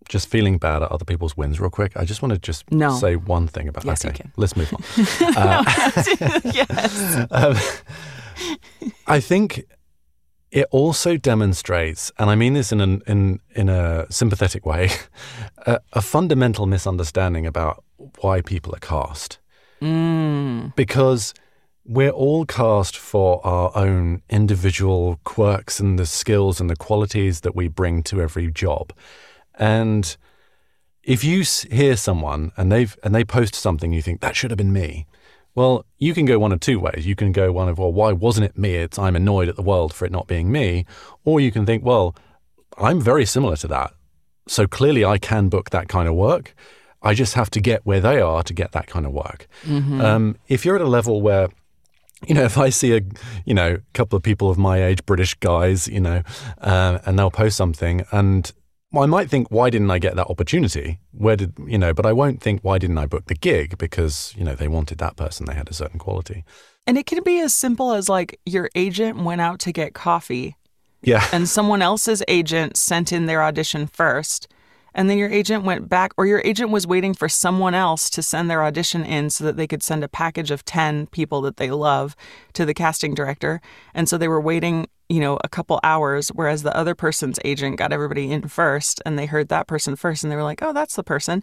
Speaker 2: just feeling bad at other people's wins real quick? I just want to just
Speaker 1: no.
Speaker 2: say one thing about
Speaker 1: yes,
Speaker 2: okay, let's move on. uh, yes. Um, I think it also demonstrates, and I mean this in an, in in a sympathetic way, a, a fundamental misunderstanding about why people are cast.
Speaker 1: Mm.
Speaker 2: Because we're all cast for our own individual quirks and the skills and the qualities that we bring to every job. And if you hear someone and they've and they post something you think that should have been me, well, you can go one of two ways. You can go one of well, why wasn't it me? It's I'm annoyed at the world for it not being me, or you can think, well, I'm very similar to that. So clearly I can book that kind of work. I just have to get where they are to get that kind of work.
Speaker 1: Mm-hmm.
Speaker 2: Um, if you're at a level where you know, if I see a, you know, couple of people of my age, British guys, you know, uh, and they'll post something, and I might think, why didn't I get that opportunity? Where did you know? But I won't think, why didn't I book the gig? Because you know they wanted that person, they had a certain quality.
Speaker 1: And it can be as simple as like your agent went out to get coffee,
Speaker 2: yeah,
Speaker 1: and someone else's agent sent in their audition first, and then your agent went back, or your agent was waiting for someone else to send their audition in so that they could send a package of 10 people that they love to the casting director. And so they were waiting, you know, a couple hours, whereas the other person's agent got everybody in first and they heard that person first and they were like, oh, that's the person.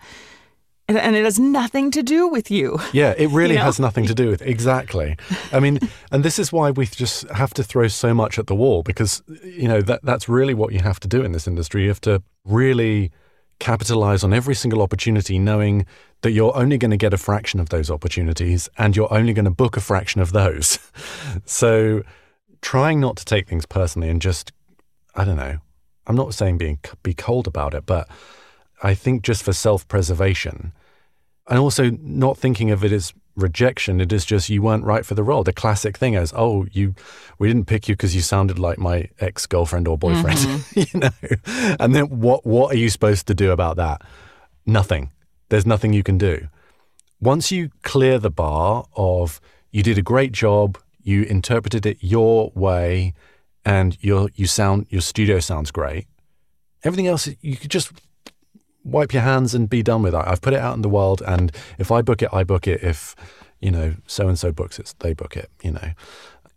Speaker 1: And, and it has nothing to do with you.
Speaker 2: Yeah, it really you know? has nothing to do with exactly. I mean, and this is why we just have to throw so much at the wall because you know that that's really what you have to do in this industry. You have to really capitalize on every single opportunity, knowing that you're only going to get a fraction of those opportunities and you're only going to book a fraction of those. so, trying not to take things personally and just, I don't know, I'm not saying being be cold about it, but I think just for self preservation and also not thinking of it as rejection. It is just you weren't right for the role. The classic thing is, oh, you, we didn't pick you because you sounded like my ex girlfriend or boyfriend. Mm-hmm. you know, and then what? What are you supposed to do about that? Nothing. There's nothing you can do. Once you clear the bar of you did a great job, you interpreted it your way, and your you sound your studio sounds great. Everything else you could just wipe your hands and be done with it. I've put it out in the world, and if I book it, I book it. If you know so and so books it, they book it. You know,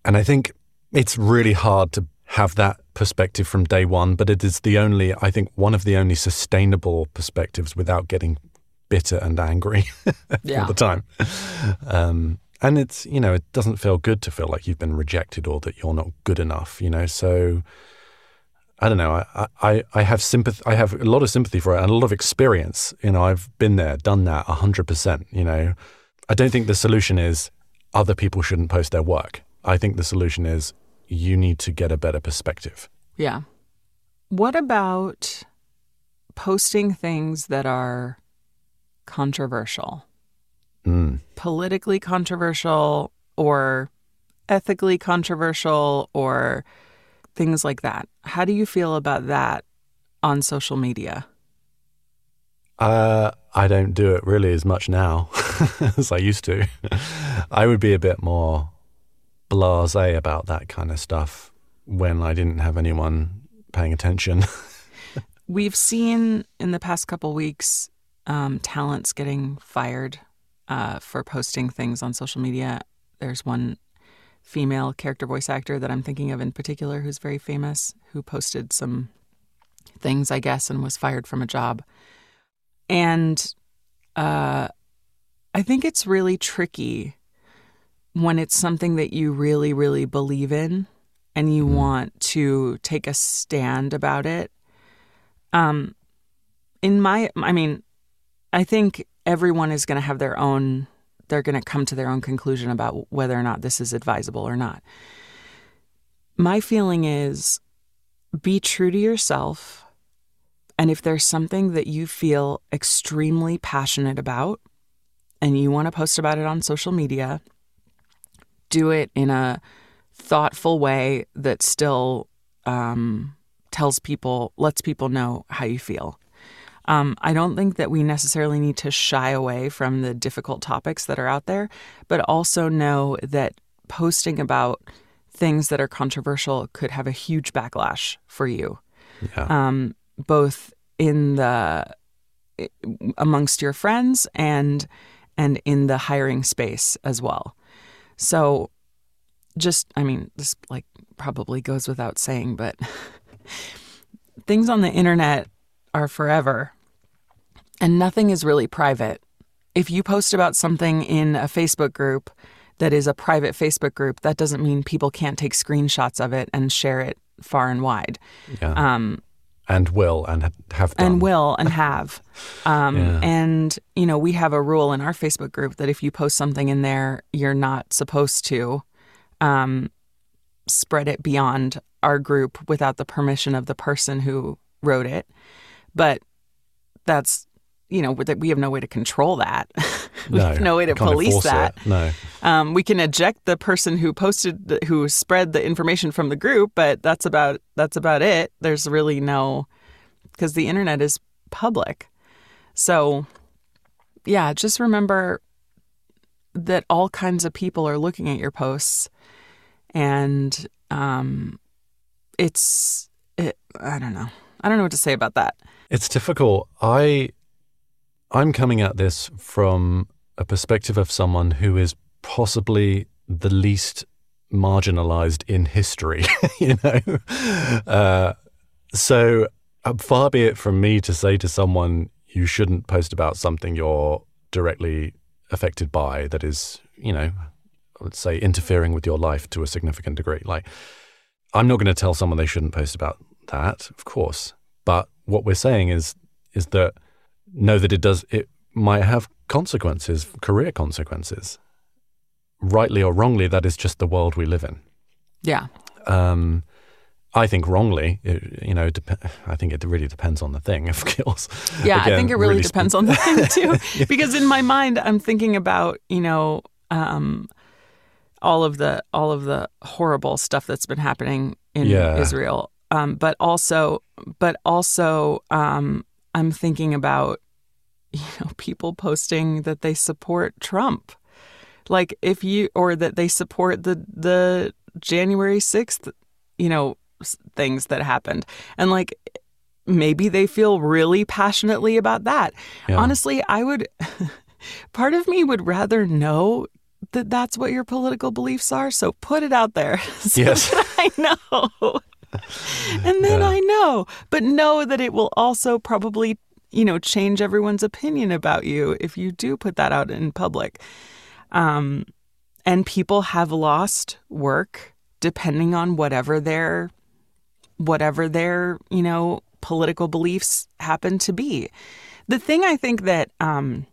Speaker 2: and I think it's really hard to have that perspective from day one, but it is the only, I think, one of the only sustainable perspectives without getting bitter and angry
Speaker 1: yeah.
Speaker 2: all the time. Um, and it's, you know, it doesn't feel good to feel like you've been rejected or that you're not good enough, you know. So I don't know. I, I, I have sympathy. I have a lot of sympathy for it and a lot of experience. You know, I've been there, done that, hundred percent. You know, I don't think the solution is other people shouldn't post their work. I think the solution is you need to get a better perspective.
Speaker 1: Yeah. What about posting things that are controversial,
Speaker 2: mm.
Speaker 1: politically controversial, or ethically controversial, or things like that. How do you feel about that on social media?
Speaker 2: Uh, I don't do it really as much now as I used to. I would be a bit more blase about that kind of stuff when I didn't have anyone paying attention.
Speaker 1: We've seen in the past couple weeks um, talents getting fired uh, for posting things on social media. There's one female character voice actor that I'm thinking of in particular who's very famous, who posted some things, I guess, and was fired from a job. And uh, I think it's really tricky when it's something that you really, really believe in and you mm. want to take a stand about it. Um, in my, I mean, I think everyone is going to have their own they're going to come to their own conclusion about whether or not this is advisable or not. My feeling is be true to yourself. And if there's something that you feel extremely passionate about and you want to post about it on social media, do it in a thoughtful way that still um, tells people, lets people know how you feel. Um, I don't think that we necessarily need to shy away from the difficult topics that are out there, but also know that posting about things that are controversial could have a huge backlash for you,
Speaker 2: Yeah.
Speaker 1: um, both in the amongst your friends and and in the hiring space as well. So, just I mean, this like probably goes without saying, but things on the internet are forever and nothing is really private. If you post about something in a Facebook group that is a private Facebook group, that doesn't mean people can't take screenshots of it and share it far and wide.
Speaker 2: yeah.
Speaker 1: Um,
Speaker 2: and will and have done.
Speaker 1: and will and have. Um,
Speaker 2: Yeah.
Speaker 1: And, you know, we have a rule in our Facebook group that if you post something in there, you're not supposed to um, spread it beyond our group without the permission of the person who wrote it. But that's, you know, that we have no way to control that. we
Speaker 2: no,
Speaker 1: have no way to police that.
Speaker 2: It. No.
Speaker 1: Um, we can eject the person who posted, the, who spread the information from the group, but that's about that's about it. There's really no, because the internet is public. So, yeah, just remember that all kinds of people are looking at your posts, and um, it's it. I don't know. I don't know what to say about that.
Speaker 2: It's difficult. I I'm coming at this from a perspective of someone who is possibly the least marginalized in history, you know. Uh, so uh, far be it from me to say to someone you shouldn't post about something you're directly affected by that is, you know, let's say interfering with your life to a significant degree. Like I'm not going to tell someone they shouldn't post about that, of course. But what we're saying is is that know that it does it might have consequences, career consequences. Rightly or wrongly, that is just the world we live in.
Speaker 1: Yeah.
Speaker 2: Um, I think wrongly, it, you know, dep- I think it really depends on the thing, of course.
Speaker 1: Yeah, I think it really,
Speaker 2: really
Speaker 1: depends on the thing too. Because in my mind, I'm thinking about you know um, all of the all of the horrible stuff that's been happening in
Speaker 2: Yeah.
Speaker 1: Israel, um, but also but also um, I'm thinking about you know people posting that they support Trump, like if you or that they support the the January sixth, you know things that happened, and like maybe they feel really passionately about that.
Speaker 2: Yeah.
Speaker 1: Honestly, I would, part of me would rather know that that's what your political beliefs are. So put it out there. so
Speaker 2: Yes.
Speaker 1: I know. and then
Speaker 2: Yeah.
Speaker 1: I know. But know that it will also probably, you know, change everyone's opinion about you if you do put that out in public. Um, and people have lost work depending on whatever their whatever their you know political beliefs happen to be the thing i think that um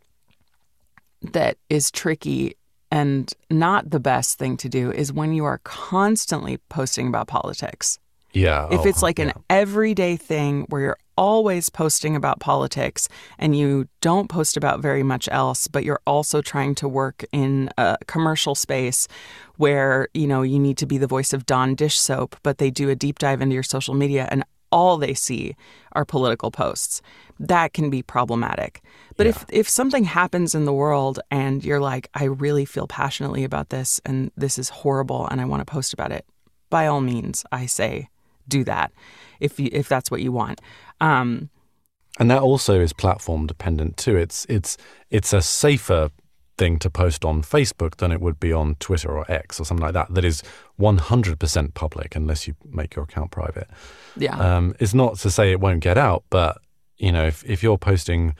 Speaker 1: that is tricky and not the best thing to do is when you are constantly posting about politics
Speaker 2: Yeah.
Speaker 1: if
Speaker 2: oh,
Speaker 1: it's like an
Speaker 2: yeah.
Speaker 1: everyday thing where you're always posting about politics and you don't post about very much else, but you're also trying to work in a commercial space where, you know, you need to be the voice of Dawn dish soap, but they do a deep dive into your social media and all they see are political posts. That can be problematic. But if if something happens in the world and you're like, I really feel passionately about this and this is horrible and I want to post about it, by all means, I say do that if you, if that's what you want. Um,
Speaker 2: And that also is platform dependent too. It's it's it's a safer thing to post on Facebook than it would be on Twitter or X or something like that. That is 100% public unless you make your account private.
Speaker 1: yeah,
Speaker 2: Um, it's not to say it won't get out, but you know, if if you're posting,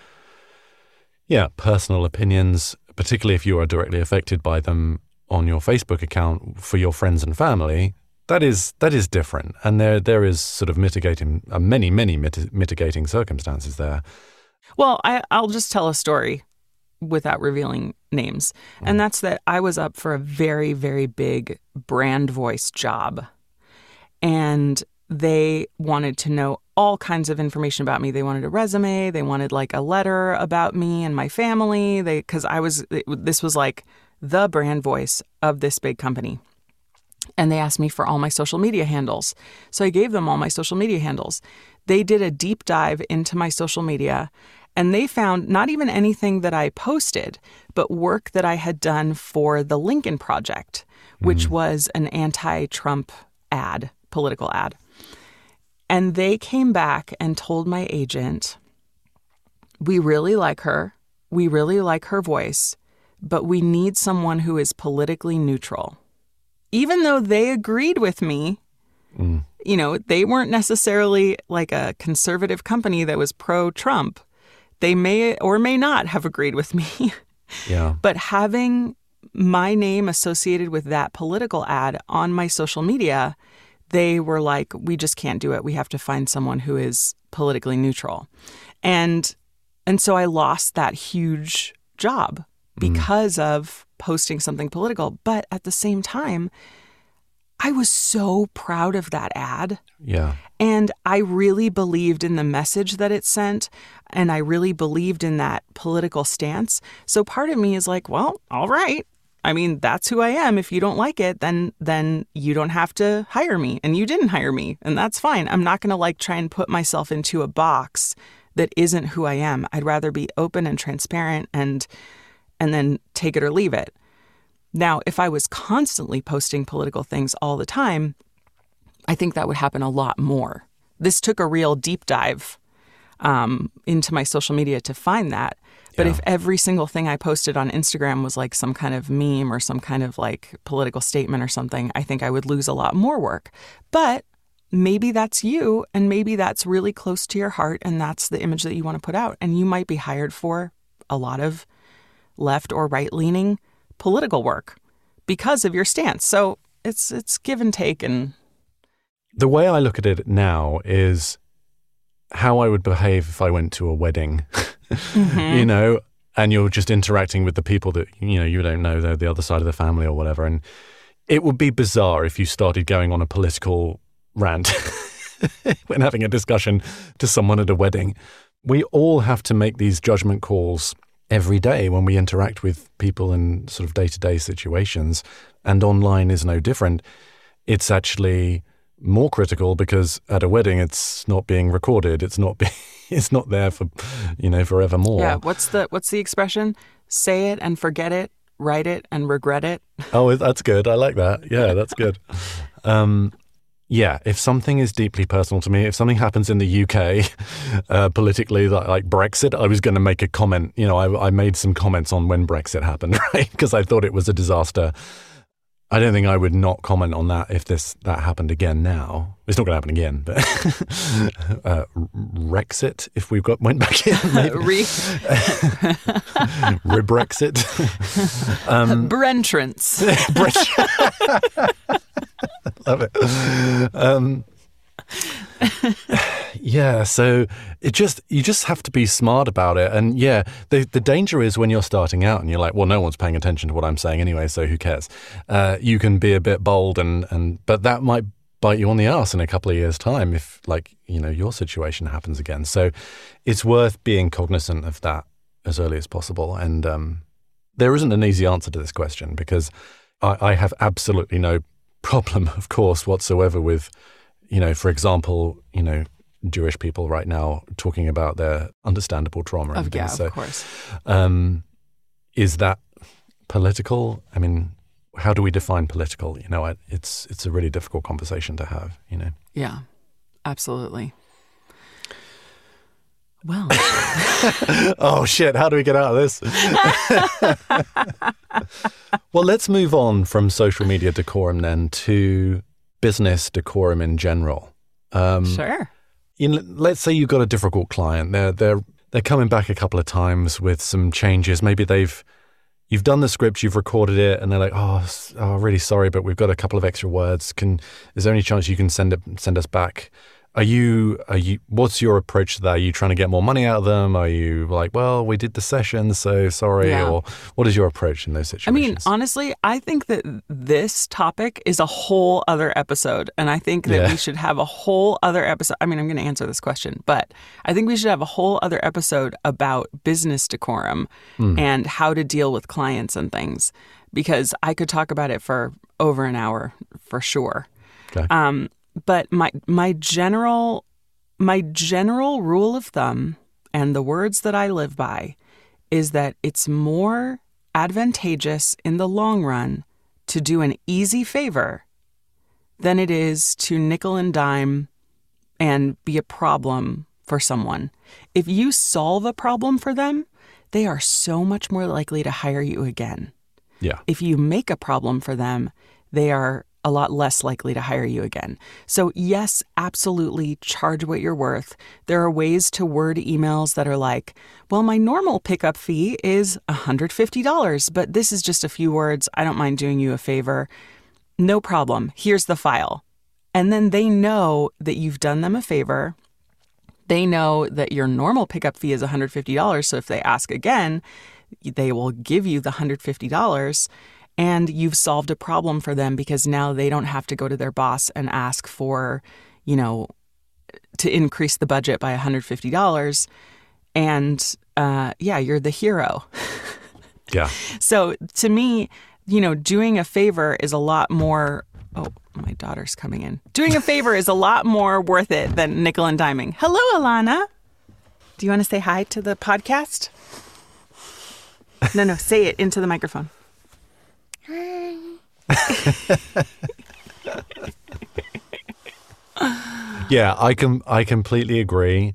Speaker 2: yeah, personal opinions, particularly if you are directly affected by them on your Facebook account for your friends and family, that is that is different, and there there is sort of mitigating uh, many many mit- mitigating circumstances there.
Speaker 1: Well, I, I'll just tell a story. without revealing names. And that's that I was up for a very, very big brand voice job. And they wanted to know all kinds of information about me. They wanted a resume, they wanted like a letter about me and my family. They cuz I was it, this was like the brand voice of this big company. And they asked me for all my social media handles. So I gave them all my social media handles. They did a deep dive into my social media and they found not even anything that I posted, but work that I had done for the Lincoln Project, which mm. was an anti Trump ad, political ad. And they came back and told my agent, We really like her. We really like her voice, but we need someone who is politically neutral. Even though they agreed with me, mm. you know, they weren't necessarily like a conservative company that was pro Trump. They may or may not have agreed with me.
Speaker 2: Yeah.
Speaker 1: But having my name associated with that political ad on my social media, they were like, we just can't do it. We have to find someone who is politically neutral. And and so I lost that huge job Mm-hmm. because of posting something political. But at the same time, I was so proud of that ad.
Speaker 2: Yeah.
Speaker 1: And I really believed in the message that it sent. And I really believed in that political stance. So part of me is like, well, all right. I mean, that's who I am. If you don't like it, then then you don't have to hire me. And you didn't hire me. And that's fine. I'm not gonna like try and put myself into a box that isn't who I am. I'd rather be open and transparent and and then take it or leave it. Now, if I was constantly posting political things all the time, I think that would happen a lot more. This took a real deep dive um, into my social media to find that. But
Speaker 2: Yeah.
Speaker 1: if every single thing I posted on Instagram was like some kind of meme or some kind of like political statement or something, I think I would lose a lot more work. But maybe that's you, and maybe that's really close to your heart, and that's the image that you want to put out. And you might be hired for a lot of left or right leaning political work because of your stance. So it's it's give and take and
Speaker 2: The way I look at it now is how I would behave if I went to a wedding, mm-hmm. you know, and you're just interacting with the people that, you know, you don't know, they're the other side of the family or whatever. And it would be bizarre if you started going on a political rant when having a discussion to someone at a wedding. We all have to make these judgment calls every day when we interact with people in sort of day to day situations, and online is no different. It's actually more critical because at a wedding it's not being recorded it's not be, it's not there for you know forevermore
Speaker 1: yeah. What's the what's the expression? Say it and forget it. Write it and regret it.
Speaker 2: oh that's good i like that yeah that's good um yeah if something is deeply personal to me if something happens in the uk uh, politically like, like brexit i was going to make a comment you know I, I made some comments on when brexit happened right? Because i thought it was a disaster I don't think I would not comment on that if this that happened again now. It's not going to happen again, but uh, Rexit if we got went back in, maybe
Speaker 1: Re-
Speaker 2: Rebrexit. um,
Speaker 1: Brentrance.
Speaker 2: love it. Um, yeah, so it just you just have to be smart about it, and yeah, the the danger is when you're starting out and you're like, well, no one's paying attention to what I'm saying anyway, so who cares? Uh, you can be a bit bold, and and but that might bite you on the ass in a couple of years' time if like you know your situation happens again. So it's worth being cognizant of that as early as possible, and um, there isn't an easy answer to this question because I, I have absolutely no problem, of course, whatsoever with, you know, for example, you know, Jewish people right now talking about their understandable trauma and
Speaker 1: yeah.
Speaker 2: So,
Speaker 1: of course.
Speaker 2: um, is that political? I mean, how do we define political? You know, it's it's a really difficult conversation to have. You know,
Speaker 1: Yeah, absolutely. Well,
Speaker 2: oh shit, how do we get out of this? well, let's move on from social media decorum then to business decorum in general. Um,
Speaker 1: sure.
Speaker 2: let's say you've got a difficult client. They're they're they're coming back a couple of times with some changes. Maybe they've you've done the script, you've recorded it, and they're like, "Oh, oh really sorry, but we've got a couple of extra words. Can is there any chance you can send it send us back Are you are you what's your approach to that? Are you trying to get more money out of them? Are you like, well, we did the session, so sorry,
Speaker 1: Yeah.
Speaker 2: or what is your approach in those situations?
Speaker 1: I mean, honestly, I think that this topic is a whole other episode. And I think that
Speaker 2: Yeah.
Speaker 1: we should have a whole other episode. I mean, I'm going to answer this question, but I think we should have a whole other episode about business decorum
Speaker 2: Hmm.
Speaker 1: and how to deal with clients and things because I could talk about it for over an hour for sure.
Speaker 2: Okay.
Speaker 1: Um, but my my general my general rule of thumb and the words that I live by is that it's more advantageous in the long run to do an easy favor than it is to nickel and dime and be a problem for someone. If you solve a problem for them, they are so much more likely to hire you again.
Speaker 2: yeah,
Speaker 1: If you make a problem for them, they are a lot less likely to hire you again. So, yes, absolutely charge what you're worth. There are ways to word emails that are like, well, my normal pickup fee is $150, but this is just a few words. I don't mind doing you a favor. No problem. Here's the file. And then they know that you've done them a favor. They know that your normal pickup fee is $150. So if they ask again, they will give you the $150 and you've solved a problem for them because now they don't have to go to their boss and ask for, you know, to increase the budget by $150. And uh, yeah, you're the hero.
Speaker 2: yeah,
Speaker 1: So to me, you know, doing a favor is a lot more. Oh, my daughter's coming in. Doing a favor is a lot more worth it than nickel and diming. Hello, Alana. Do you want to say hi to the podcast? No, no, say it into the microphone.
Speaker 2: yeah. I can I completely agree.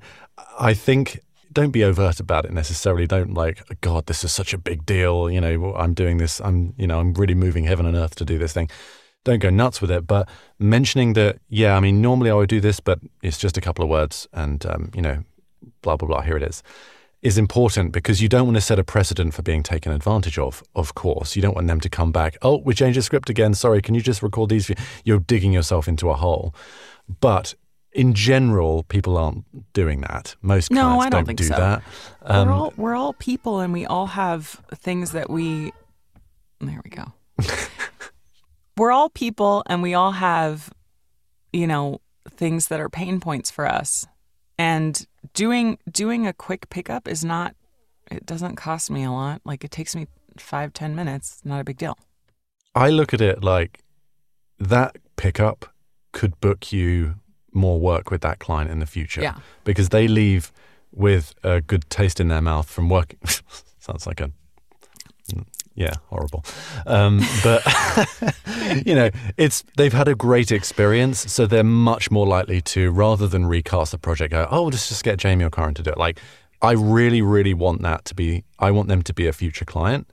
Speaker 2: I think don't be overt about it necessarily. Don't like, God, this is such a big deal. You know, I'm doing this. I'm you know I'm really moving heaven and earth to do this thing. Don't go nuts with it, but mentioning that, yeah, I mean, normally I would do this, but it's just a couple of words, and um, you know, blah blah blah. Here it is. Is important because you don't want to set a precedent for being taken advantage of. Of course, you don't want them to come back. Oh, we changed the script again. Sorry, can you just record these? You're digging yourself into a hole. But in general, people aren't doing that. Most
Speaker 1: No,
Speaker 2: clients
Speaker 1: I don't think
Speaker 2: do
Speaker 1: so.
Speaker 2: that. Um,
Speaker 1: we're all we're all people, and we all have things that we. There we go. we're all people, and we all have, you know, things that are pain points for us. And doing doing a quick pickup is not. It doesn't cost me a lot. Like it takes me five ten minutes. Not a big deal.
Speaker 2: I look at it like that pickup could book you more work with that client in the future.
Speaker 1: Yeah.
Speaker 2: Because they leave with a good taste in their mouth from working. Sounds like a. Yeah, horrible. Um, but you know, it's they've had a great experience, so they're much more likely to, rather than recast the project, go, "Oh, let's just get Jamie or Carin to do it." Like, I really, really want that to be. I want them to be a future client.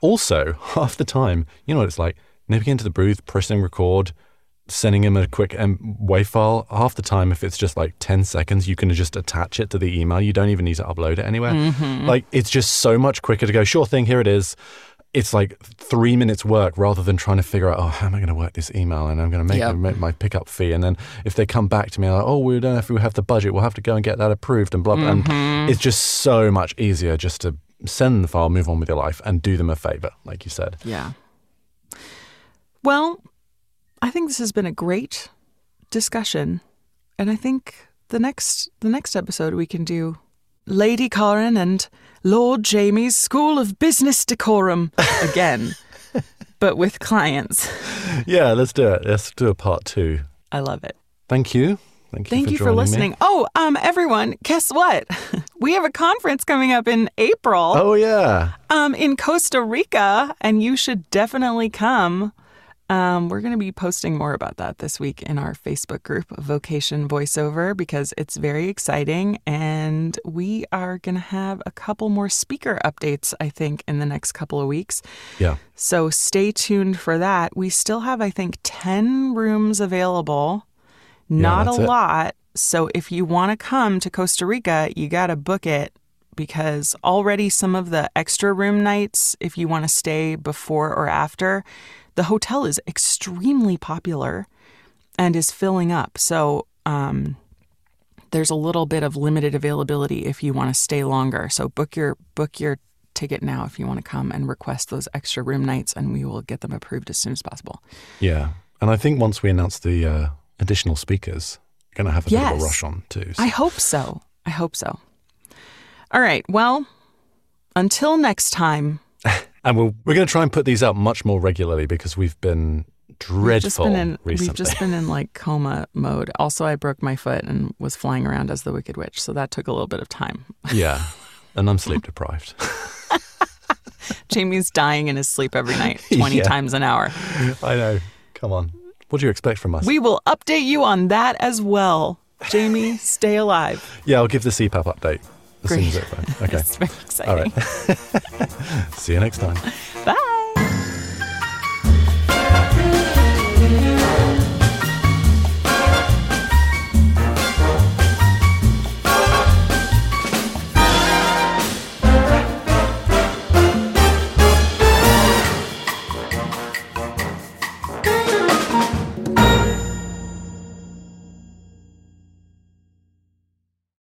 Speaker 2: Also, half the time, you know what it's like nipping into the booth, pressing record, sending him a quick M- WAV file. Half the time, if it's just like 10 seconds, you can just attach it to the email. You don't even need to upload it anywhere. Like, it's just so much quicker to go, sure thing, here it is. It's like three minutes work rather than trying to figure out, oh, how am I going to work this email? And I'm going to make,
Speaker 1: Yep.
Speaker 2: make my pickup fee. And then if they come back to me, like, oh, we don't know if we have the budget, we'll have to go and get that approved and blah, blah. And mm-hmm. it's just so much easier just to send the file, move on with your life, and do them a favor, like you said.
Speaker 1: Yeah. Well, I think this has been a great discussion, and I think the next the next episode we can do Lady Carin and Lord Jamie's School of Business Decorum again, but with clients.
Speaker 2: Yeah, let's do it. Let's do a part two.
Speaker 1: I love it.
Speaker 2: Thank you. Thank you
Speaker 1: Thank
Speaker 2: for
Speaker 1: you for
Speaker 2: joining me.
Speaker 1: listening. Oh, um, everyone, guess what? We have a conference coming up in April.
Speaker 2: Oh, yeah.
Speaker 1: um, in Costa Rica, and you should definitely come. Um, we're going to be posting more about that this week in our Facebook group, VOcation Voiceover, because it's very exciting. And we are going to have a couple more speaker updates, I think, in the next couple of weeks.
Speaker 2: Yeah.
Speaker 1: So stay tuned for that. We still have, I think, 10 rooms available, not a
Speaker 2: that's it.
Speaker 1: lot. So if you want to come to Costa Rica, you got to book it because already some of the extra room nights, if you want to stay before or after, the hotel is extremely popular and is filling up. So, um, there's a little bit of limited availability if you want to stay longer. So book your book your ticket now if you want to come and request those extra room nights, and we will get them approved as soon as possible.
Speaker 2: Yeah. And I think once we announce the uh, additional speakers, we're going to have a bit of a rush on too. so-
Speaker 1: I hope so. I hope so. All right. Well, until next time.
Speaker 2: And we'll, we're going to try and put these out much more regularly because we've been
Speaker 1: We've just
Speaker 2: dreadful
Speaker 1: been in
Speaker 2: recently.
Speaker 1: we've just been in like coma mode. Also, I broke my foot and was flying around as the Wicked Witch, so that took a little bit of time.
Speaker 2: yeah. And I'm sleep deprived.
Speaker 1: Jamie's dying in his sleep every night, twenty
Speaker 2: Yeah.
Speaker 1: times an hour.
Speaker 2: I know. Come on. What do you expect from us?
Speaker 1: We will update you on that as well. Jamie, stay alive.
Speaker 2: yeah, I'll give the CPAP update as soon as it's done. Okay.
Speaker 1: Very exciting.
Speaker 2: All right. See you next time.